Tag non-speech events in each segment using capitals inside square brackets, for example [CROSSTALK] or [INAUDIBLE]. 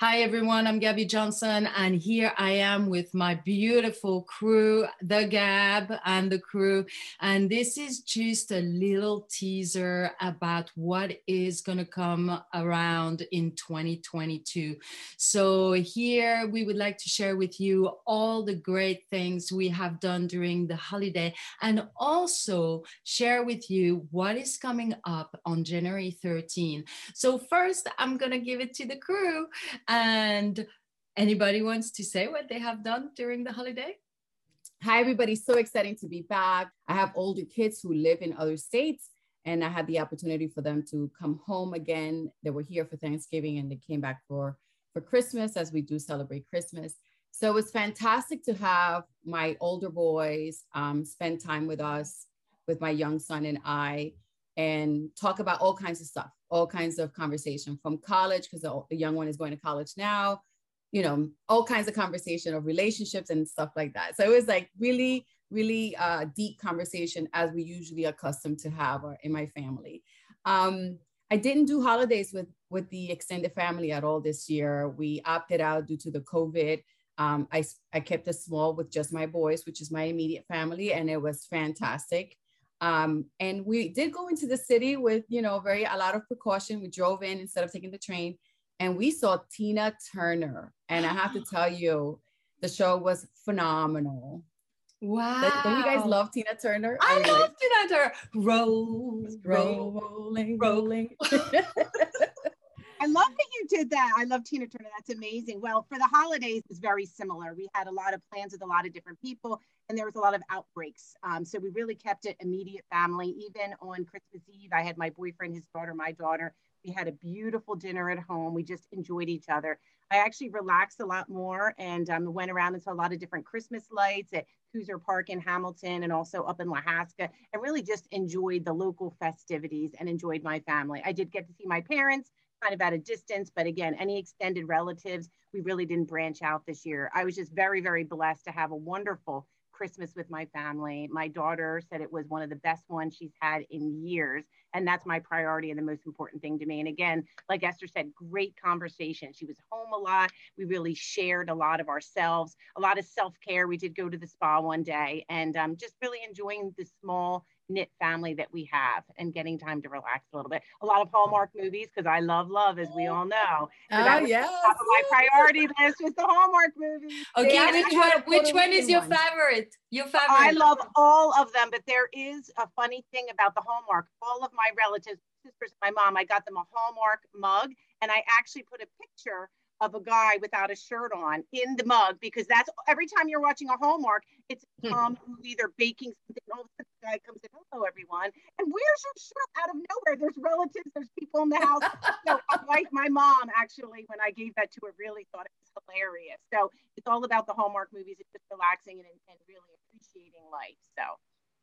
Hi, everyone. I'm Gabby Johnson, and here I am with my beautiful crew, the Gab and the crew. And this is just a little teaser about what is going to come around in 2022. So, here we would like to share with you all the great things we have done during the holiday and also share with you what is coming up on January 13. So, first, I'm going to give it to the crew. And anybody wants to say what they have done during the holiday? Hi, everybody. So exciting to be back. I have older kids who live in other states, and I had the opportunity for them to come home again. They were here for Thanksgiving and they came back for, for Christmas as we do celebrate Christmas. So it was fantastic to have my older boys um, spend time with us, with my young son and I, and talk about all kinds of stuff all kinds of conversation from college because the, young one is going to college now you know all kinds of conversation of relationships and stuff like that. So it was like really really uh, deep conversation as we usually accustomed to have or in my family. Um, i didn't do holidays with with the extended family at all this year. We opted out due to the covid. Um, I, I kept it small with just my boys which is my immediate family and it was fantastic um, and we did go into the city with, you know, very a lot of precaution. We drove in instead of taking the train, and we saw Tina Turner. And I have to [GASPS] tell you, the show was phenomenal. Wow. Don't you guys love Tina Turner? I, I love Tina Turner. Roll, roll, rolling, rolling. [LAUGHS] I love you did that. I love Tina Turner. That's amazing. Well, for the holidays, it's very similar. We had a lot of plans with a lot of different people, and there was a lot of outbreaks. Um, so we really kept it immediate family. Even on Christmas Eve, I had my boyfriend, his daughter, my daughter. We had a beautiful dinner at home. We just enjoyed each other. I actually relaxed a lot more and um, went around and saw a lot of different Christmas lights at Kuser Park in Hamilton and also up in Lahaska and really just enjoyed the local festivities and enjoyed my family. I did get to see my parents kind of at a distance, but again, any extended relatives, we really didn't branch out this year. I was just very, very blessed to have a wonderful Christmas with my family. My daughter said it was one of the best ones she's had in years. And that's my priority and the most important thing to me. And again, like Esther said, great conversation. She was home a lot. We really shared a lot of ourselves, a lot of self care. We did go to the spa one day and um, just really enjoying the small knit family that we have and getting time to relax a little bit. A lot of Hallmark movies because I love love, as we all know. So oh yeah, my priority [LAUGHS] list was the Hallmark movies. Oh, okay, which one? Which one is your favorite? Your favorite? I love all of them, but there is a funny thing about the Hallmark. All of my relatives, sisters, my mom, I got them a Hallmark mug, and I actually put a picture of a guy without a shirt on in the mug because that's every time you're watching a Hallmark, it's hmm. um either baking something. All of a sudden, the guy comes in, "Hello, everyone," and where's your shirt? Out of nowhere, there's relatives, there's people in the house. so, [LAUGHS] like my mom, actually, when I gave that to her, really thought it was hilarious. So it's all about the Hallmark movies. It's just relaxing and, and really appreciating life. So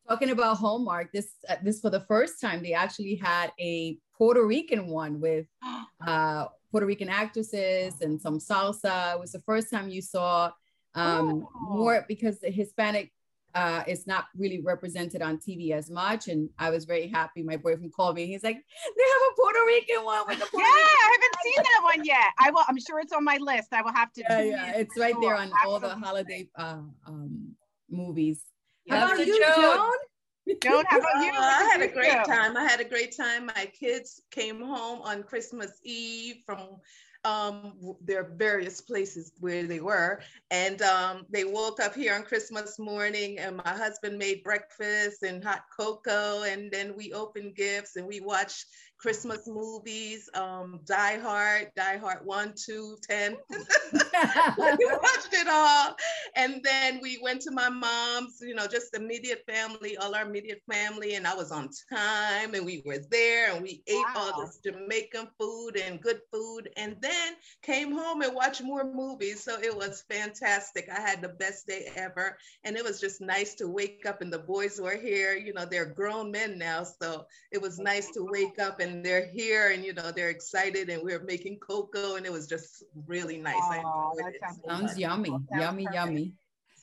talking about Hallmark, this uh, this for the first time they actually had a Puerto Rican one with [GASPS] uh, Puerto Rican actresses and some salsa. It was the first time you saw um, oh. more because the Hispanic uh, is not really represented on TV as much. And I was very happy. My boyfriend called me. He's like, they have a Puerto Rican one with the Puerto Yeah, I haven't seen that one yet. I will. I'm sure it's on my list. I will have to. Yeah, yeah, it's right there on Absolutely. all the holiday uh, um, movies. How about you, Joan? Joan, how about you? Uh, I had a great time. I had a great time. My kids came home on Christmas Eve from um, their various places where they were. And um, they woke up here on Christmas morning, and my husband made breakfast and hot cocoa. And then we opened gifts and we watched Christmas movies, um, Die Hard, Die Hard 1, 2, 10. [LAUGHS] we [LAUGHS] watched it all. And then we went to my mom's, you know, just immediate family, all our immediate family. And I was on time and we were there and we ate wow. all this Jamaican food and good food. And then came home and watched more movies. So it was fantastic. I had the best day ever. And it was just nice to wake up and the boys were here. You know, they're grown men now. So it was nice to wake up and they're here and you know they're excited and we're making cocoa and it was just really nice. Oh, sounds, sounds yummy, yummy, yummy.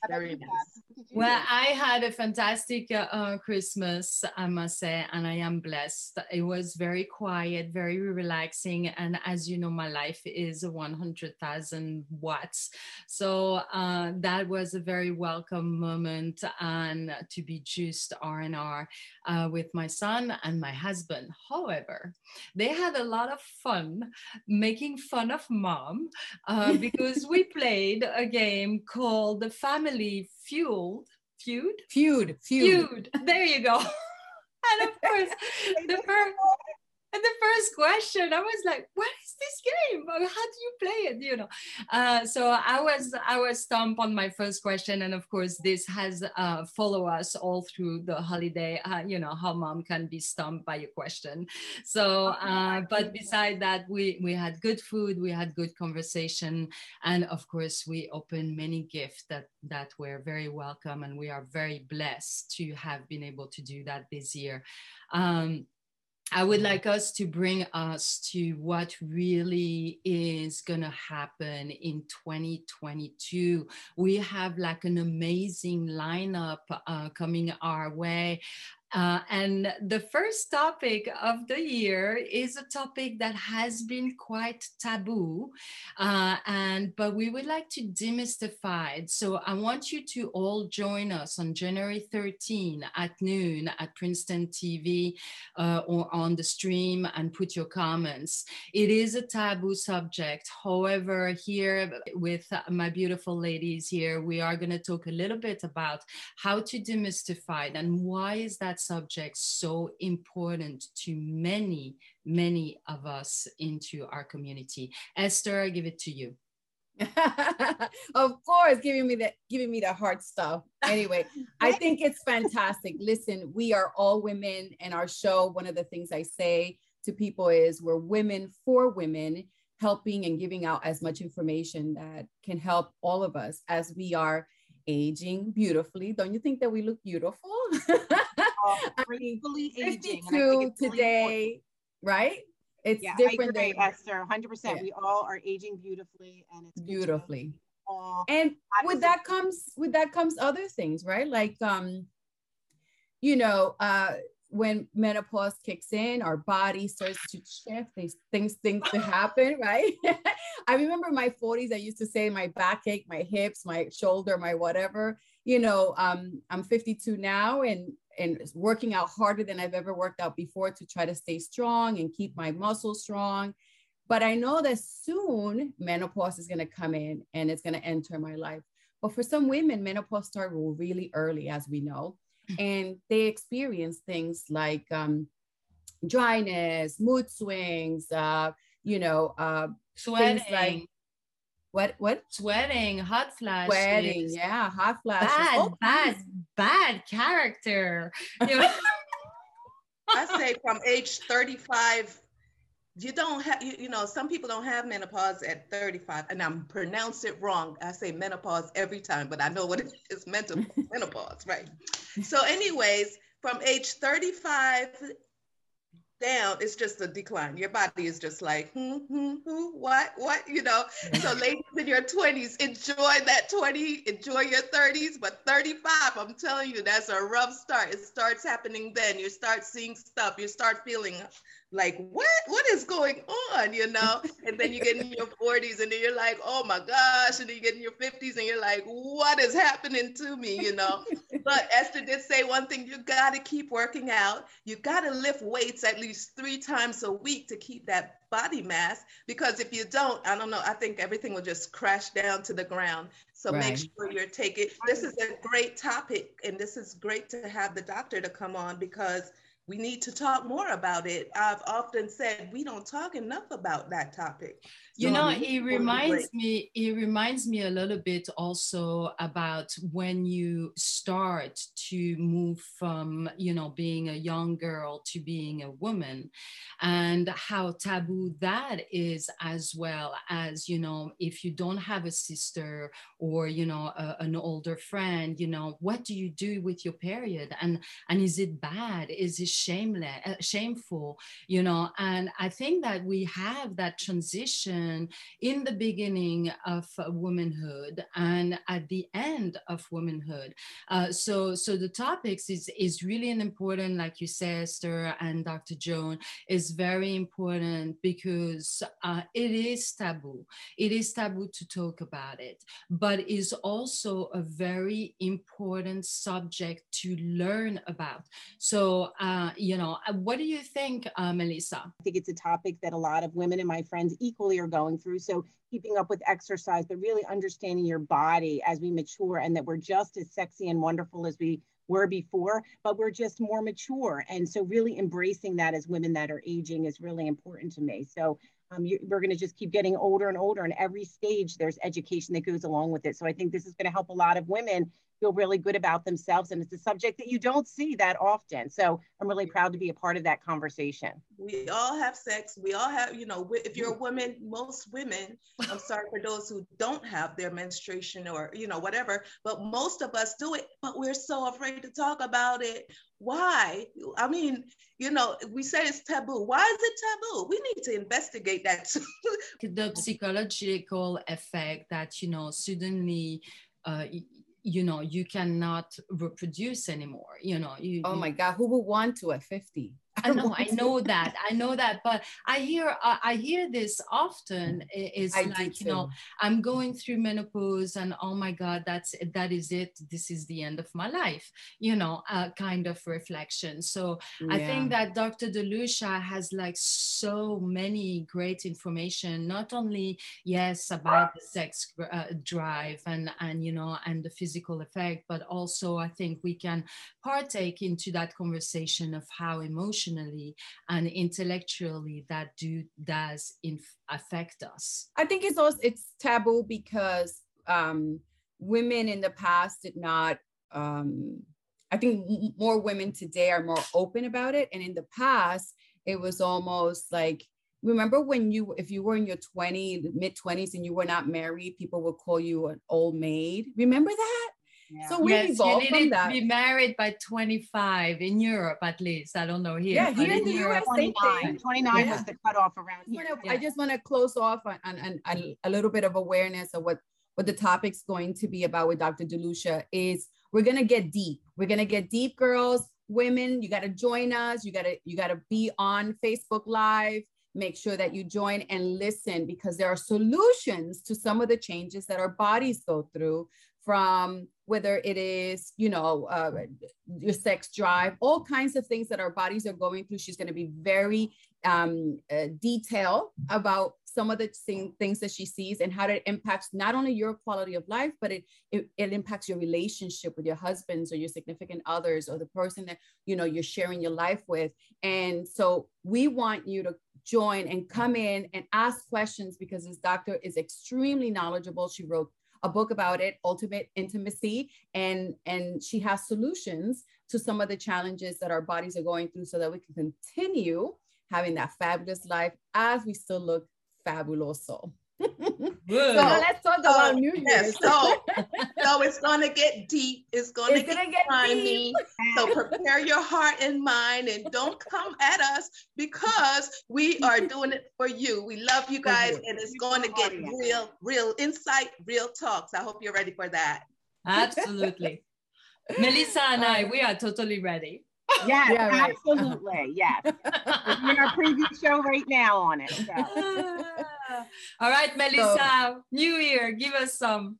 Very nice. Well, I had a fantastic uh, Christmas, I must say, and I am blessed. It was very quiet, very relaxing. And as you know, my life is 100,000 watts. So uh, that was a very welcome moment and to be just R&R uh, with my son and my husband. However, they had a lot of fun making fun of mom uh, because we [LAUGHS] played a game called the Family Feud. Feud? Feud. Feud. Feud. There you go. [LAUGHS] and of course, [LAUGHS] the first and the first question, I was like, "What is this game? How do you play it?" You know. Uh, so I was I was stumped on my first question, and of course, this has uh, follow us all through the holiday. Uh, you know how mom can be stumped by a question. So, uh, but beside that, we we had good food, we had good conversation, and of course, we opened many gifts that that were very welcome, and we are very blessed to have been able to do that this year. Um, I would like us to bring us to what really is going to happen in 2022. We have like an amazing lineup uh, coming our way. Uh, and the first topic of the year is a topic that has been quite taboo, uh, and but we would like to demystify it. So I want you to all join us on January 13 at noon at Princeton TV uh, or on the stream and put your comments. It is a taboo subject. However, here with my beautiful ladies here, we are going to talk a little bit about how to demystify it and why is that subject so important to many, many of us into our community. Esther, I give it to you. [LAUGHS] of course, giving me the giving me the hard stuff. Anyway, [LAUGHS] I think it's fantastic. Listen, we are all women, and our show. One of the things I say to people is we're women for women, helping and giving out as much information that can help all of us as we are aging beautifully. Don't you think that we look beautiful? [LAUGHS] I mean, aging. 52 today, right? It's yeah, different I agree, Esther. 100%. Yeah. We all are aging beautifully and it's beautifully. And with that comes with that comes other things, right? Like um, you know, uh when menopause kicks in, our body starts to shift, these things things to happen, [LAUGHS] right? [LAUGHS] I remember my 40s, I used to say my backache, my hips, my shoulder, my whatever. You know, um, I'm 52 now and and working out harder than I've ever worked out before to try to stay strong and keep my muscles strong. But I know that soon menopause is going to come in and it's going to enter my life. But for some women, menopause starts really early, as we know, and they experience things like um, dryness, mood swings, uh, you know, uh, sweating, like what what? Sweating hot flashes. Sweating yeah hot flashes. Bad oh, bad bad character. [LAUGHS] You know? i say from age 35 you don't have you, you know some people don't have menopause at 35 and i'm pronounce it wrong. I say menopause every time but i know what it [LAUGHS] is mental menopause right. So anyways from age 35 down, it's just a decline. Your body is just like, hmm, hmm, who, what, what, you know. So, ladies in your 20s, enjoy that 20, enjoy your 30s, but 35, I'm telling you, that's a rough start. It starts happening then. You start seeing stuff, you start feeling like what? What is going on? You know? And then you get in your 40s and then you're like oh my gosh. And then you get in your 50s and you're like what is happening to me? You know? [LAUGHS] But esther did say one thing you got to keep working out. You got to lift weights at least three times a week to keep that body mass because if you don't i don't know i think everything will just crash down to the ground. So right. make sure you're taking this is a great topic and this is great to have the doctor to come on because we need to talk more about it. I've often said we don't talk enough about that topic. You know, it reminds me, it reminds me a little bit also about when you start to move from, you know, being a young girl to being a woman and how taboo that is as well as, you know, if you don't have a sister or, you know, a, an older friend, you know, what do you do with your period? And and is it bad? Is it shameless uh, shameful you know and i think that we have that transition in the beginning of womanhood and at the end of womanhood. Uh, so so the topics is is really an important like you say esther and dr joan is very important because uh, it is taboo. It is taboo to talk about it but is also a very important subject to learn about. So uh, you know uh, what do you think uh, melissa? I think it's a topic that a lot of women and my friends equally are going through so keeping up with exercise but really understanding your body as we mature and that we're just as sexy and wonderful as we were before, but we're just more mature. And so, really embracing that as women that are aging is really important to me. So, um, you, we're going to just keep getting older and older, and every stage there's education that goes along with it. So, I think this is going to help a lot of women feel really good about themselves. And it's a subject that you don't see that often. So I'm really proud to be a part of that conversation. We all have sex. We all have, you know, if you're a woman, most women, I'm [LAUGHS] sorry for those who don't have their menstruation or, you know, whatever, but most of us do it, but we're so afraid to talk about it. Why? I mean, you know, we say it's taboo. Why is it taboo? We need to investigate that. the psychological effect that, you know, suddenly uh, you know you cannot reproduce anymore you know you, oh my god who would want to at 50 I [LAUGHS] know, I know that, I know that, but I hear, uh, I hear this often. Is like you know, I'm going through menopause, and oh my God, that's that is it. This is the end of my life. You know, uh, kind of reflection. So yeah. I think that Dr. DeLucia has like so many great information, not only yes about the sex uh, drive and and you know and the physical effect, but also I think we can partake into that conversation of how emotion emotionally and intellectually that do does affect us? I think it's also it's taboo because um, women in the past did not um, i think more women today are more open about it. And in the past it was almost like remember when you if you were in your 20 mid 20s and you were not married people would call you an old maid? Remember that so we yes, evolved you from that. To be married by 25 in Europe, at least. I don't know here. Yeah, here in the US, 29. 29 yeah. was the cutoff around here. I, yeah. I just want to close off on, on, on, a little bit of awareness of what what the topic's going to be about with Dr. DeLucia is we're gonna get deep. We're gonna get deep, girls, women. You gotta join us. You gotta you gotta be on Facebook Live. Make sure that you join and listen because there are solutions to some of the changes that our bodies go through from whether it is, you know, uh, your sex drive, all kinds of things that our bodies are going through. She's going to be very um, uh, detailed about some of the things that she sees and how it impacts not only your quality of life, but it, it, it impacts your relationship with your husbands or your significant others or the person that, you know, you're sharing your life with. And so we want you to join and come in and ask questions because this doctor is extremely knowledgeable. She wrote a book about it, Ultimate Intimacy, and and she has solutions to some of the challenges that our bodies are going through so that we can continue having that fabulous life as we still look fabuloso. So let's talk about New Year's. Yes, so, [LAUGHS] so it's gonna get deep. It's gonna, it's get, gonna get grimy. So prepare your heart and mind, and don't come at us because we are doing it for you. We love you guys, and it's going to get real, real insight, real talks. I hope you're ready for that. Absolutely. [LAUGHS] Melissa and I, we are totally ready. Yes, yeah, right. absolutely. Yes. We're in our preview show right now on it. So. [LAUGHS] All right, Melissa, so, New Year, give us some.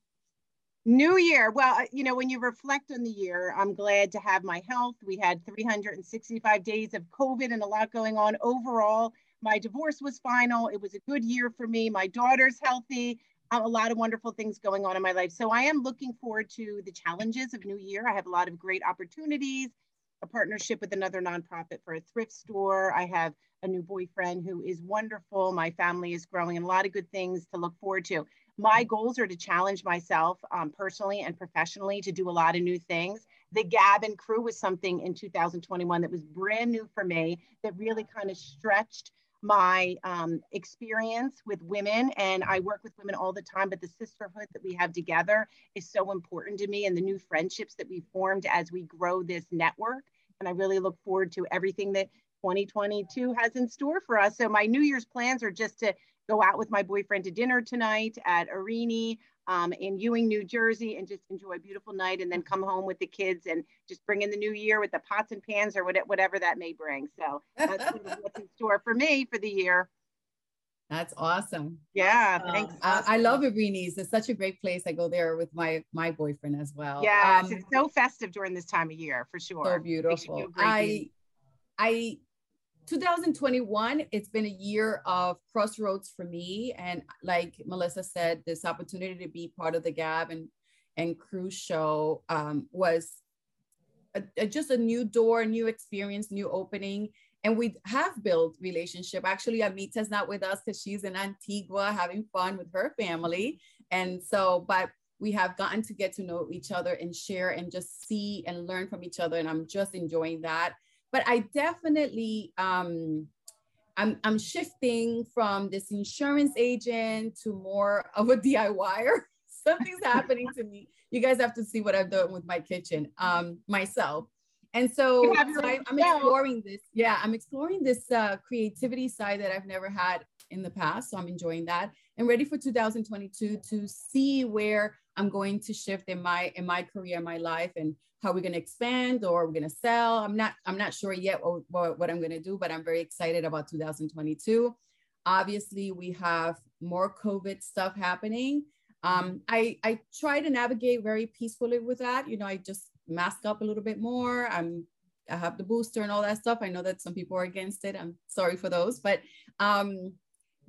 New Year. Well, uh, you know, when you reflect on the year, I'm glad to have my health. We had 365 days of COVID and a lot going on overall. My divorce was final. It was a good year for me. My daughter's healthy. a lot of wonderful things going on in my life. So I am looking forward to the challenges of New Year. I have a lot of great opportunities a partnership with another nonprofit for a thrift store. I have a new boyfriend who is wonderful. My family is growing and a lot of good things to look forward to. My goals are to challenge myself um, personally and professionally to do a lot of new things. The Gab and Crew was something in 2021 that was brand new for me that really kind of stretched my um, experience with women and i work with women all the time but the sisterhood that we have together is so important to me and the new friendships that we formed as we grow this network And I really look forward to everything that 2022 has in store for us. So my New Year's plans are just to go out with my boyfriend to dinner tonight at Erini um, in Ewing, New Jersey, and just enjoy a beautiful night, and then come home with the kids and just bring in the new year with the pots and pans or whatever that may bring. So that's what's in store for me for the year. That's awesome. Yeah, thanks. Uh, I love Erini's. It's such a great place. I go there with my my boyfriend as well. Yeah, um, it's so festive during this time of year for sure. So beautiful. I I 2021 it's been a year of crossroads for me and like melissa said this opportunity to be part of the gab and and cruise show um, was a, a, just a new door new experience new opening and we have built relationship actually amita's not with us because she's in antigua having fun with her family and so but we have gotten to get to know each other and share and just see and learn from each other and i'm just enjoying that but I definitely um, I'm I'm shifting from this insurance agent to more of a [LAUGHS] DIYer. Something's happening to me. You guys have to see what I've done with my kitchen um, myself. And so, so I, am exploring this. Yeah, I'm exploring this uh, creativity side that I've never had in the past. So I'm enjoying that and ready for 2022 to see where I'm going to shift in my in my career, my life, and how we're going to expand or we're going to sell. I'm not I'm not sure yet what, what, what I'm going to do, but I'm very excited about 2022. Obviously, we have more COVID stuff happening. Um, I I try to navigate very peacefully with that. You know, I just mask up a little bit more. I'm I have the booster and all that stuff. I know that some people are against it. I'm sorry for those, but um,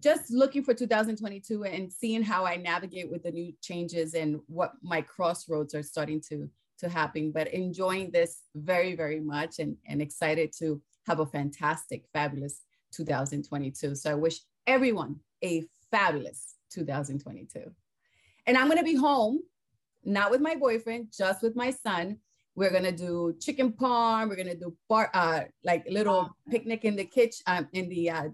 just looking for 2022 and seeing how I navigate with the new changes and what my crossroads are starting to to happen, but enjoying this very, very much and, and excited to have a fantastic, fabulous 2022. So I wish everyone a fabulous 2022. And I'm going to be home, not with my boyfriend, just with my son. We're going to do chicken parm. We're going to do bar, uh, like little picnic in the kitchen, um, in the uh,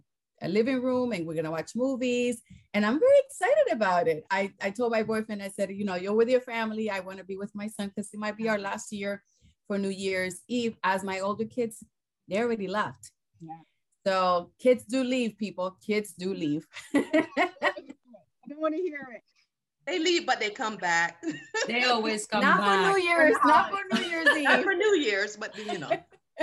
living room and we're gonna watch movies. And I'm very excited about it. I, I told my boyfriend, I said, you know, you're with your family. I want to be with my son because it might be our last year for New Year's Eve. As my older kids, they already left. Yeah. So kids do leave, people. Kids do leave. [LAUGHS] I don't want to hear it. They leave, but they come back. They always come not back. Not for New Year's, not for New Year's Eve. Not for New Year's, but you know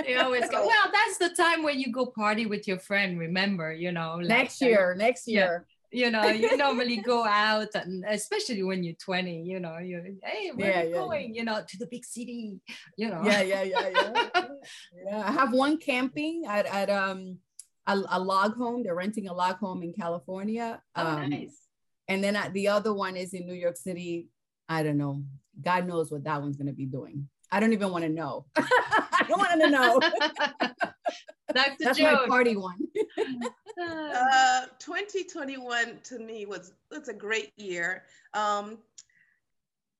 they always go [LAUGHS] well that's the time when you go party with your friend remember you know like, next year next year yeah, you know you [LAUGHS] normally go out and especially when you're 20 you know you hey where yeah, are you yeah, going yeah. you know to the big city you know yeah yeah yeah yeah [LAUGHS] yeah i have one camping at, at um a, a, log home they're renting a log home in california oh, um, nice. And then the other one is in new york city i don't know god knows what that one's going to be doing I don't even want to know. [LAUGHS] I don't want [LAUGHS] to know. That's, That's my party one. [LAUGHS] uh, 2021 to me was it's a great year. Um,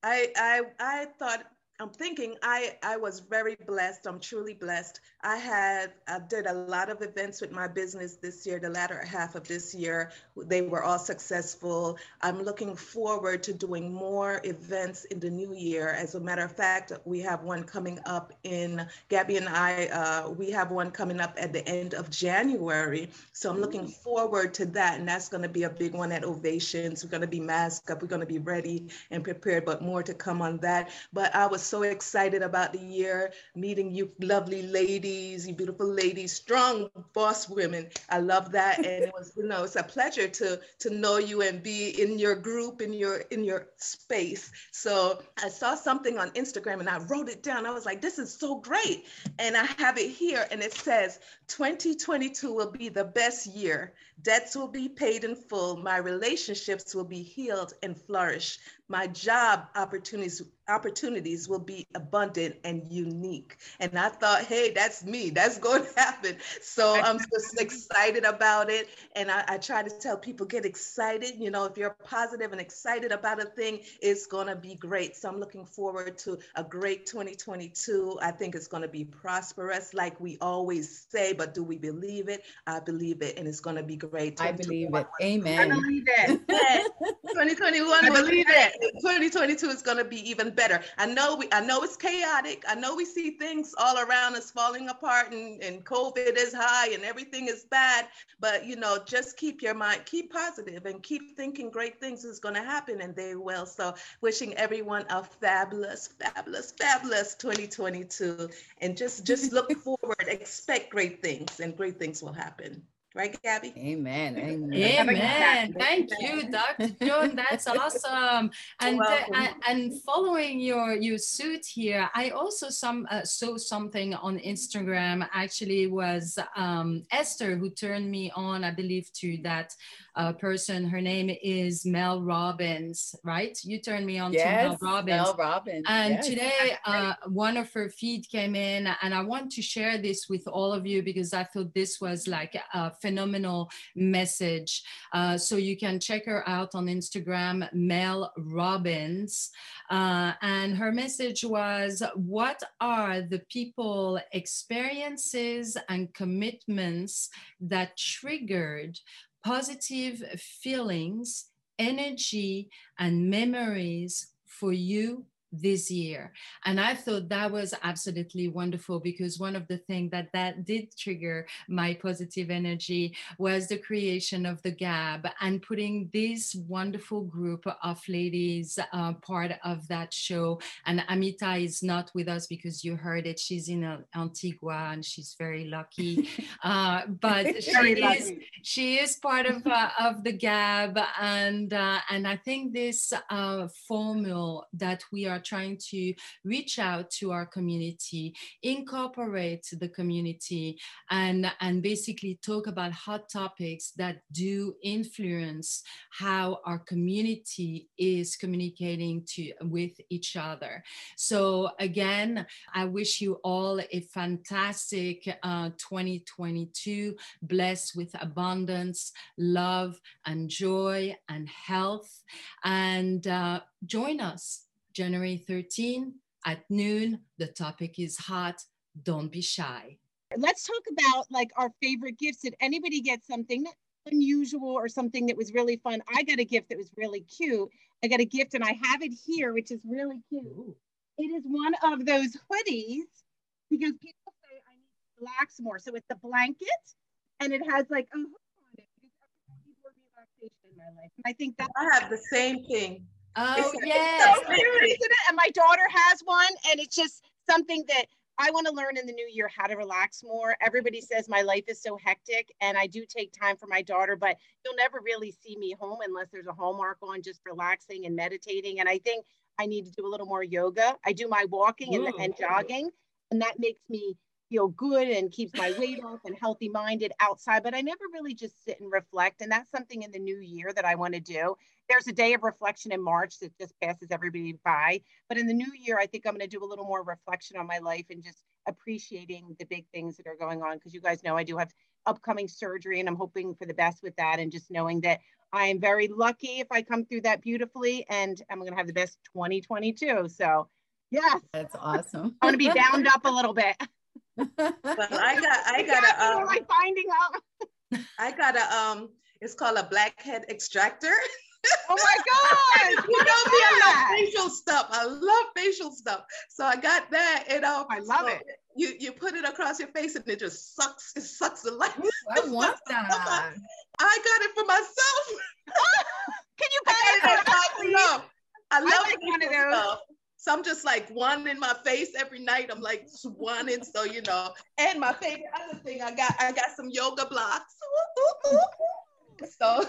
I I I thought I'm thinking I, I was very blessed. I'm truly blessed. I had I did a lot of events with my business this year, the latter half of this year. They were all successful. I'm looking forward to doing more events in the new year. As a matter of fact, we have one coming up in Gabby and I. Uh, we have one coming up at the end of January. So I'm looking forward to that, and that's going to be a big one at Ovations. We're going to be masked up. We're going to be ready and prepared, but more to come on that. But I was so excited about the year, meeting you lovely ladies, you beautiful ladies, strong boss women. I love that. And it was, you know, it's a pleasure to to know you and be in your group, in your in your space. So I saw something on Instagram and I wrote it down. I was like, this is so great. And I have it here and it says 2022 will be the best year. Debts will be paid in full. My relationships will be healed and flourish my job opportunities opportunities will be abundant and unique and i thought hey that's me that's going [LAUGHS] to happen so i'm just excited about it and I, I, try to tell people get excited you know if you're positive and excited about a thing it's going to be great so i'm looking forward to a great 2022 i think it's going to be prosperous like we always say but do we believe it i believe it and it's going to be great great. I believe it. Amen. I believe it. [LAUGHS] 2021 I believe great. 2022 is going to be even better. I know we I know it's chaotic. I know we see things all around us falling apart and, and COVID is high and everything is bad. But you know, just keep your mind, keep positive and keep thinking great things is going to happen and they will. So wishing everyone a fabulous, fabulous, fabulous 2022. And just just look [LAUGHS] forward, expect great things and great things will happen. Right, Gabby? Amen. Amen. Amen. Thank you, Dr. Joan. That's [LAUGHS] awesome. And, uh, and and following your your suit here, I also some uh, saw something on Instagram. Actually, was um, Esther who turned me on. I believe to that uh, person. Her name is Mel Robbins, right? You turned me on to Mel Yes, Robbins. Mel Robbins. And yes. today, [LAUGHS] uh, one of her feed came in, and I want to share this with all of you because I thought this was like a phenomenal message. Uh, so you can check her out on Instagram, Mel Robbins. Uh, and her message was What are the people, experiences, and commitments that triggered positive feelings, energy, and memories for you this year. And i thought that was absolutely wonderful because one of the things that that did trigger my positive energy was the creation of the gab and putting this wonderful group of ladies uh, part of that show. And amita is not with us because you heard it. She's in uh, antigua and she's very lucky. [LAUGHS] Uh, but she Very is lucky. she is part of uh, of the gab. And uh, and i think this uh, formula that we are trying to reach out to our community incorporate the community and and basically talk about hot topics that do influence how our community is communicating to with each other so again i wish you all a fantastic uh, 2022 blessed with abundance, love, and joy and health. And uh, join us January 13 at noon. The topic is hot. Don't be shy. Let's talk about like our favorite gifts. Did anybody get something unusual or something that was really fun? I got a gift that was really cute. I got a gift and I have it here, which is really cute. It is one of those hoodies because people say I need to relax more. So it's a blanket and it has like a hook on it because everybody needs more relaxation in my life. And I think that's I have the same thing. Oh, so yes. it? And my daughter has one, and it's just something that I want to learn in the new year how to relax more. Everybody says my life is so hectic, and I do take time for my daughter, but you'll never really see me home unless there's a hallmark on just relaxing and meditating. And I think I need to do a little more yoga. I do my walking and, and jogging, and that makes me feel good and keeps my weight off and healthy minded outside. But I never really just sit and reflect. And that's something in the new year that I want to do there's a day of reflection in March that just passes everybody by. But in the new year, I think I'm going to do a little more reflection on my life and just appreciating the big things that are going on. Because you guys know I do have upcoming surgery and I'm hoping for the best with that. And just knowing that I am very lucky if I come through that beautifully and I'm going to have the best 2022. So, yes, That's awesome. [LAUGHS] I want to be bound up a little bit. Well, I got I got Exactly, a um, like binding up. [LAUGHS] I got a um it's called a blackhead extractor. Oh my God. [LAUGHS] you know me, I love facial stuff. I love facial stuff. So I got that and um I love so it. You you put it across your face and it just sucks, it sucks the life. I [LAUGHS] want that. I got it for myself. Can you I buy it it for for us, please? I love like one of those. stuff. So I'm just like one in my face every night. I'm like swanning, so you know. And my favorite other thing, I got I got some yoga blocks. [LAUGHS] So [LAUGHS]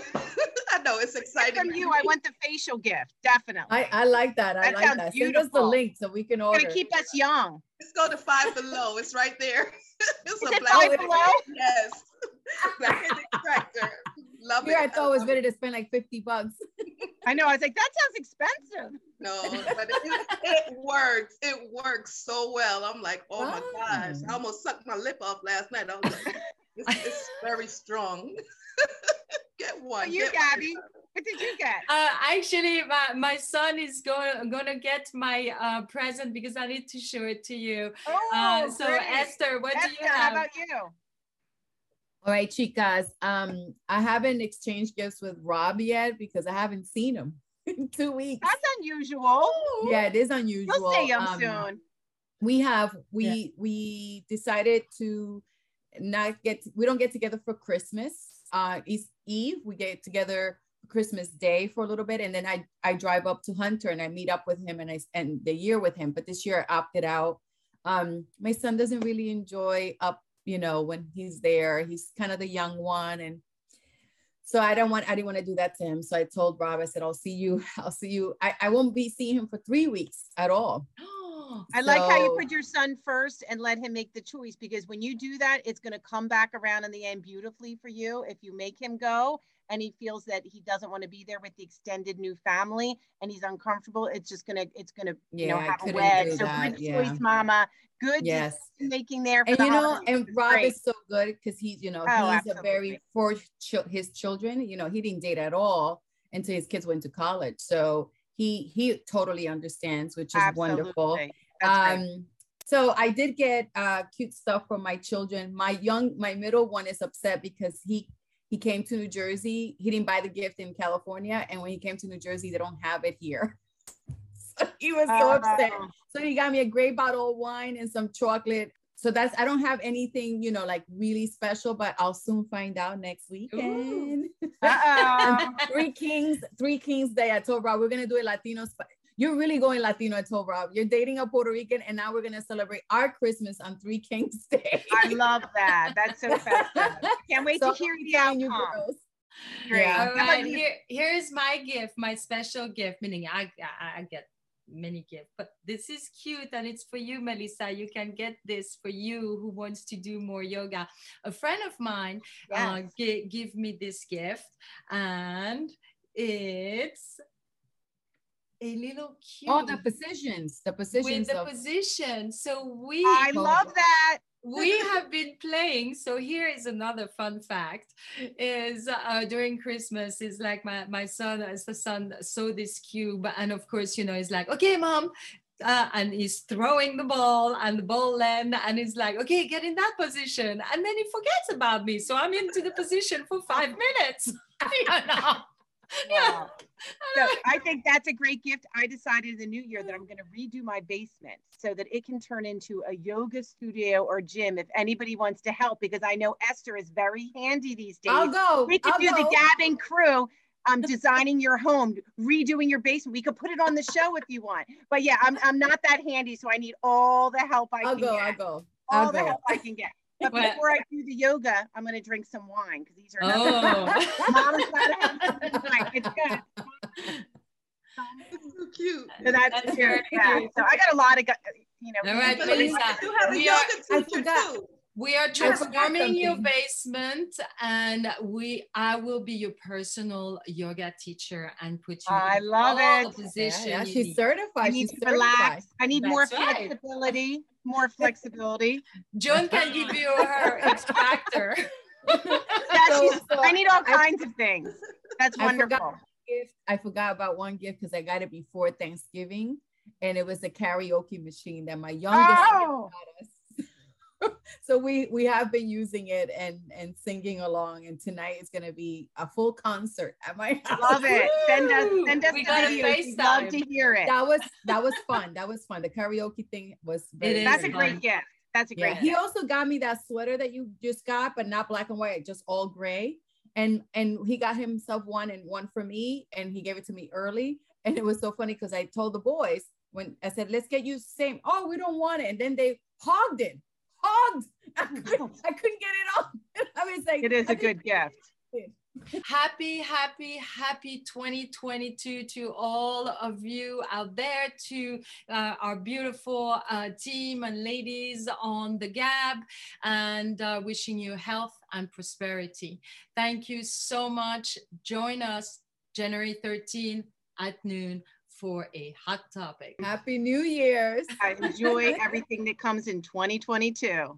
I know it's exciting. From you, I want the facial gift, definitely. I, I like that. I That like sounds that. Send us the link so we can It's order. gonna keep us young. Let's go to five below. It's right there. [LAUGHS] it's Is a it black five oh, below? Yes. Blackhead extractor. Love Here I thought it was ready to spend like 50 bucks. I know. I was like, that sounds expensive. No, but it, it works. It works so well. I'm like, oh my gosh. I almost sucked my lip off last night. I was like, it's, it's very strong. [LAUGHS] get one. What you, get one. Gabby? What did you get? Uh, actually, my, my son is going gonna get my uh, present because I need to show it to you. Oh, Uh, so great. Esther, what do Esther, you how have? about you? All right, chicas. Um, I haven't exchanged gifts with Rob yet because I haven't seen him [LAUGHS] in two weeks. That's unusual. Yeah, it is unusual. You'll see him Um, soon. we have we Yeah. we decided to not get we don't get together for christmas uh east eve we get together christmas day for a little bit and then i i drive up to hunter and i meet up with him and i spend the year with him but this year i opted out um my son doesn't really enjoy up you know when he's there he's kind of the young one and so I don't want, I didn't want to do that to him. So I told Rob, I said, I'll see you, [LAUGHS] I'll see you. I, I won't be seeing him for three weeks at all. [GASPS] [GASPS] [GASPS] [GASPS] I like how you put your son first and let him make the choice because when you do that, it's going to come back around in the end beautifully for you. If you make him go and he feels that he doesn't want to be there with the extended new family and he's uncomfortable, it's just gonna, it's gonna, you know, have a wedge. So good yeah. choice, Mama. Good Yes. decision making there. For and the you know, holidays. and Rob great. is so good because he's, you know, Oh, he's a very for chil- his children. You know, he didn't date at all until his kids went to college. So he he totally understands, which is wonderful. Absolutely. Great. Um, so I did get uh, cute stuff from my children. My young, my middle one is upset because he he came to New Jersey. He didn't buy the gift in California, and when he came to New Jersey, they don't have it here. [LAUGHS] so he was so upset. Oh. So he got me a great bottle of wine and some chocolate. So that's I don't have anything, you know, like really special, but I'll soon find out next weekend. [LAUGHS] Uh-oh. Three Kings, Three Kings Day. I told Rob we're gonna do a Latino. Sp- You're really going Latino. I told Rob you're dating a Puerto Rican, and now we're gonna celebrate our Christmas on Three Kings [LAUGHS] Day. I love that. That's so festive. Can't wait So to hear I'm the telling you outcome. girls. Great. Yeah. How All about right, you? here, here's my gift, my special gift, meaning I, I, I get many gifts, but this is cute and it's for you, Melissa. You can get this for you who wants to do more yoga. A friend of mine uh, Yes. gi- give me this gift and it's a little cute Oh, the positions, the positions. with the of position. So we I love that. We have been playing so here is another fun fact is uh, during christmas is like my my son as the son saw this cube and of course you know he's like okay mom uh, and he's throwing the ball and the ball land and he's like okay get in that position and then he forgets about me so i'm into the position for five minutes? [LAUGHS] [LAUGHS] yeah So I think that's a great gift. I decided in the new year that I'm going to redo my basement so that it can turn into a yoga studio or gym if anybody wants to help, because I know Esther is very handy these days. I'll go. we could I'll do the go. gabbing crew. Um, [LAUGHS] designing your home, redoing your basement. We could put it on the show if you want. But yeah, I'm, I'm not that handy, so I need all the help I I'll can go. get. I'll go. all I'll the go. help I can get. But Well- before I do the yoga, I'm going to drink some wine because these are not oh [LAUGHS] Mama's gotta have some wine. It's good. [LAUGHS] It's so cute. So that's, That's very very yeah. So I got a lot of, you know. All right, people- Melissa. You have a we are- yoga I teacher too. We are transforming your basement, and we I will be your personal yoga teacher and put you. I in love all it. The Yeah, position yeah, you she's certified. I need she's to relax. I need more That's right. flexibility. More flexibility. Joan can [LAUGHS] give you her extractor. [LAUGHS] Yeah, So- so I need all I- kinds of things. That's I forgot- wonderful. gift. I forgot about one gift because I got it before Thanksgiving, and it was a karaoke machine that my youngest Oh, got us. [LAUGHS] so we we have been using it and and singing along, and tonight is gonna be a full concert at my house. love it. Send us, send us We the got a video. Love to hear it. That was [LAUGHS] that was fun. That was fun. The karaoke thing was very is That's a great fun. gift. That's a Yeah, great he also got me that sweater that you just got, but not black and white, just all gray. And and he got himself one and one for me, and he gave it to me early. And it was so funny because I told the boys when I said, "Let's get you same." Oh, we don't want it, and then they hogged it, hogged. [LAUGHS] I [LAUGHS] couldn't, I couldn't get it on. [LAUGHS] I was like, It is I a good gift. happy, happy, happy 2022 to all of you out there, to uh, our beautiful uh, team and ladies on the Gab, and uh, wishing you health and prosperity. Thank you so much. Join us January 13 at noon for a hot topic. Happy New Year's. I enjoy everything that comes in 2022.